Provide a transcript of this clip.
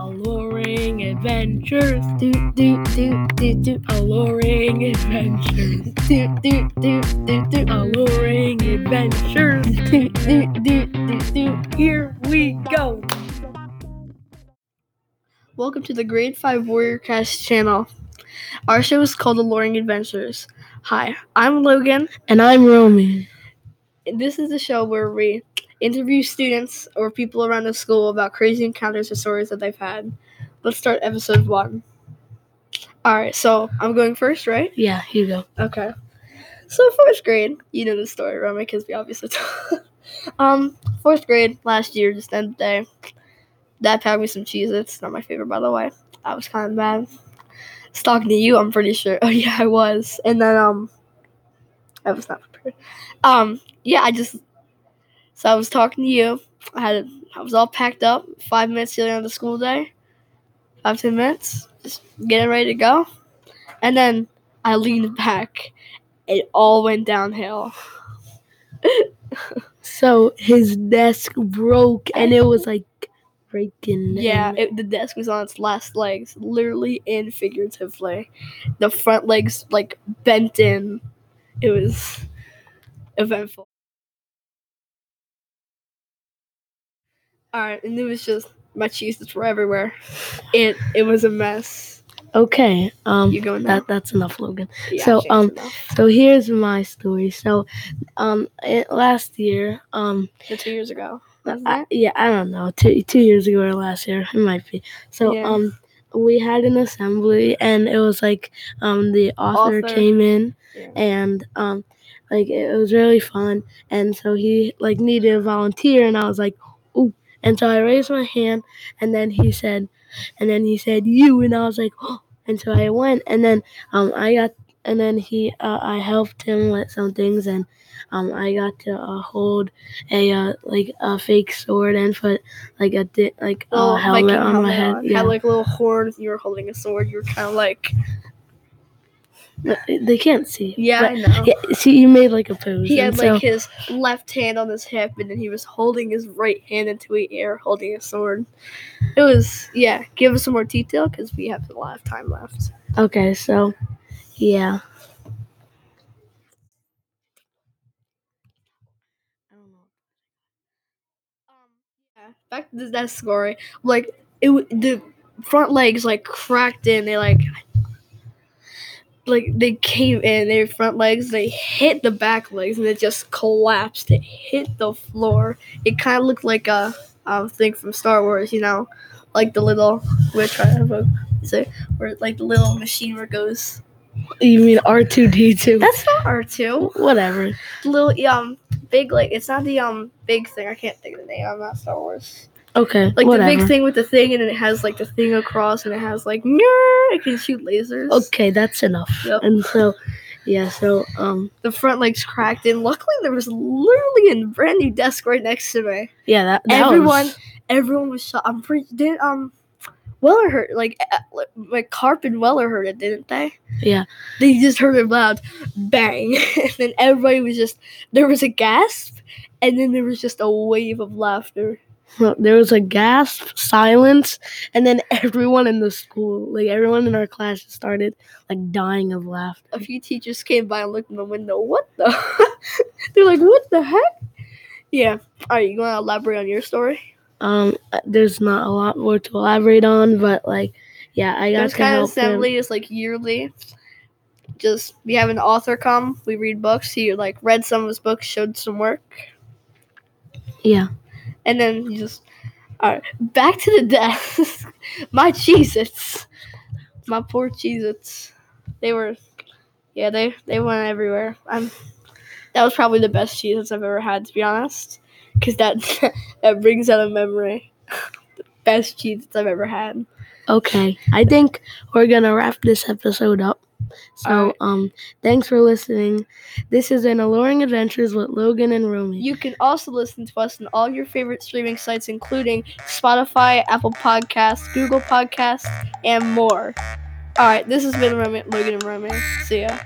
Alluring adventures, do do do do do. Alluring adventures, do do do do do. Alluring adventures, do do do do do. Here we go. Welcome to the Grade Five Warrior Cast channel. Our show is called Alluring Adventures. Hi, I'm Logan, And I'm Romy. and this is the show where we interview students or people around the school about crazy encounters or stories that they've had. Let's start episode one. All right, so I'm going first, right? Yeah, you go. Okay. So fourth grade, you know the story, Romy, because we obviously told. um, fourth grade last year, just end of the day. Dad packed me some cheese. It's Not my favorite, by the way. I was kind of mad. I was talking to you, I'm pretty sure. Oh yeah, I was. And then um, I was not prepared. Um, yeah, I just. So I was talking to you. I had I was all packed up. Five minutes till the end of the school day. Five ten minutes, just getting ready to go. And then I leaned back. It all went downhill. So his desk broke and it was like breaking. Yeah, it, the desk was on its last legs, literally and figuratively. The front legs like bent in. It was eventful. And it was just my cheeses were everywhere. It it was a mess. okay. Um, You going now? that that's enough, Logan. Yeah, so, um, enough. So here's my story. So, um, it, last year, um, The two years ago. I, yeah, I don't know, two two years ago or last year, it might be. So, Yeah. um, we had an assembly and it was like, um, the author, Author. came in Yeah. and um, like it was really fun. And so he like needed a volunteer, and I was like. And so I raised my hand, and then he said, and then he said you, and I was like, oh. And so I went, and then um, I got, and then he, uh, I helped him with some things, and um, I got to uh, hold a uh, like a fake sword and put like a di- like a Little helmet on my head. on. Yeah, Had like little horn. You were holding a sword. You were kind of like, They can't see. yeah, I know. yeah, see, you made like a pose. He had so- like his left hand on his hip, and then he was holding his right hand into the air, holding a sword. It was yeah. Give us some more detail because we have a lot of time left. Okay, so yeah. I don't know. Um, yeah. Back to that story. Like it, the front legs like cracked in. They like. Like they came in, their front legs, they hit the back legs and it just collapsed. It hit the floor. It kind of looked like a um, thing from Star Wars, you know, like the little which I have a it where like the little machine where it goes. You mean R two D two? That's not R two. Whatever. Little um big like it's not the um big thing. I can't think of the name. I'm not Star Wars. Okay. Like whatever. the big thing with the thing, and then it has like the thing across, and it has like it can shoot lasers. Okay, that's enough. Yep. And so, yeah. So um, The front legs cracked and Luckily, there was literally a brand new desk right next to me. yeah. That, that everyone, was- everyone was shot. I'm pretty. Did um, Weller heard like uh, like, like Carp and Weller heard it, didn't they? Yeah. They just heard it loud, bang, and then everybody was just there was a gasp, and then there was just a wave of laughter. There was a gasp, silence, and then everyone in the school, like everyone in our class, started like dying of laughter. a few teachers came by and looked in the window. What the? They're like, what the heck? Yeah. All right, you want to elaborate on your story? Um, there's not a lot more to elaborate on, but like, yeah, I got This to kind of assembly is like yearly. Just we have an author come. We read books. He like read some of his books, showed some work, Yeah. And then you just. All right, back to the desk. My Cheez-Its. My poor Cheez-Its. They were, yeah, they they went everywhere. I'm. That was probably the best Cheez-Its I've ever had, to be honest, because that that brings out a memory. the best Cheez-Its I've ever had. Okay, I think we're gonna wrap this episode up. So, Alright. um, thanks for listening. This is an alluring adventures with Logan and Romy. You can also listen to us on all your favorite streaming sites, including Spotify, Apple Podcasts, Google Podcasts, and more. All right, this has been Roman, Logan and Roman. See ya.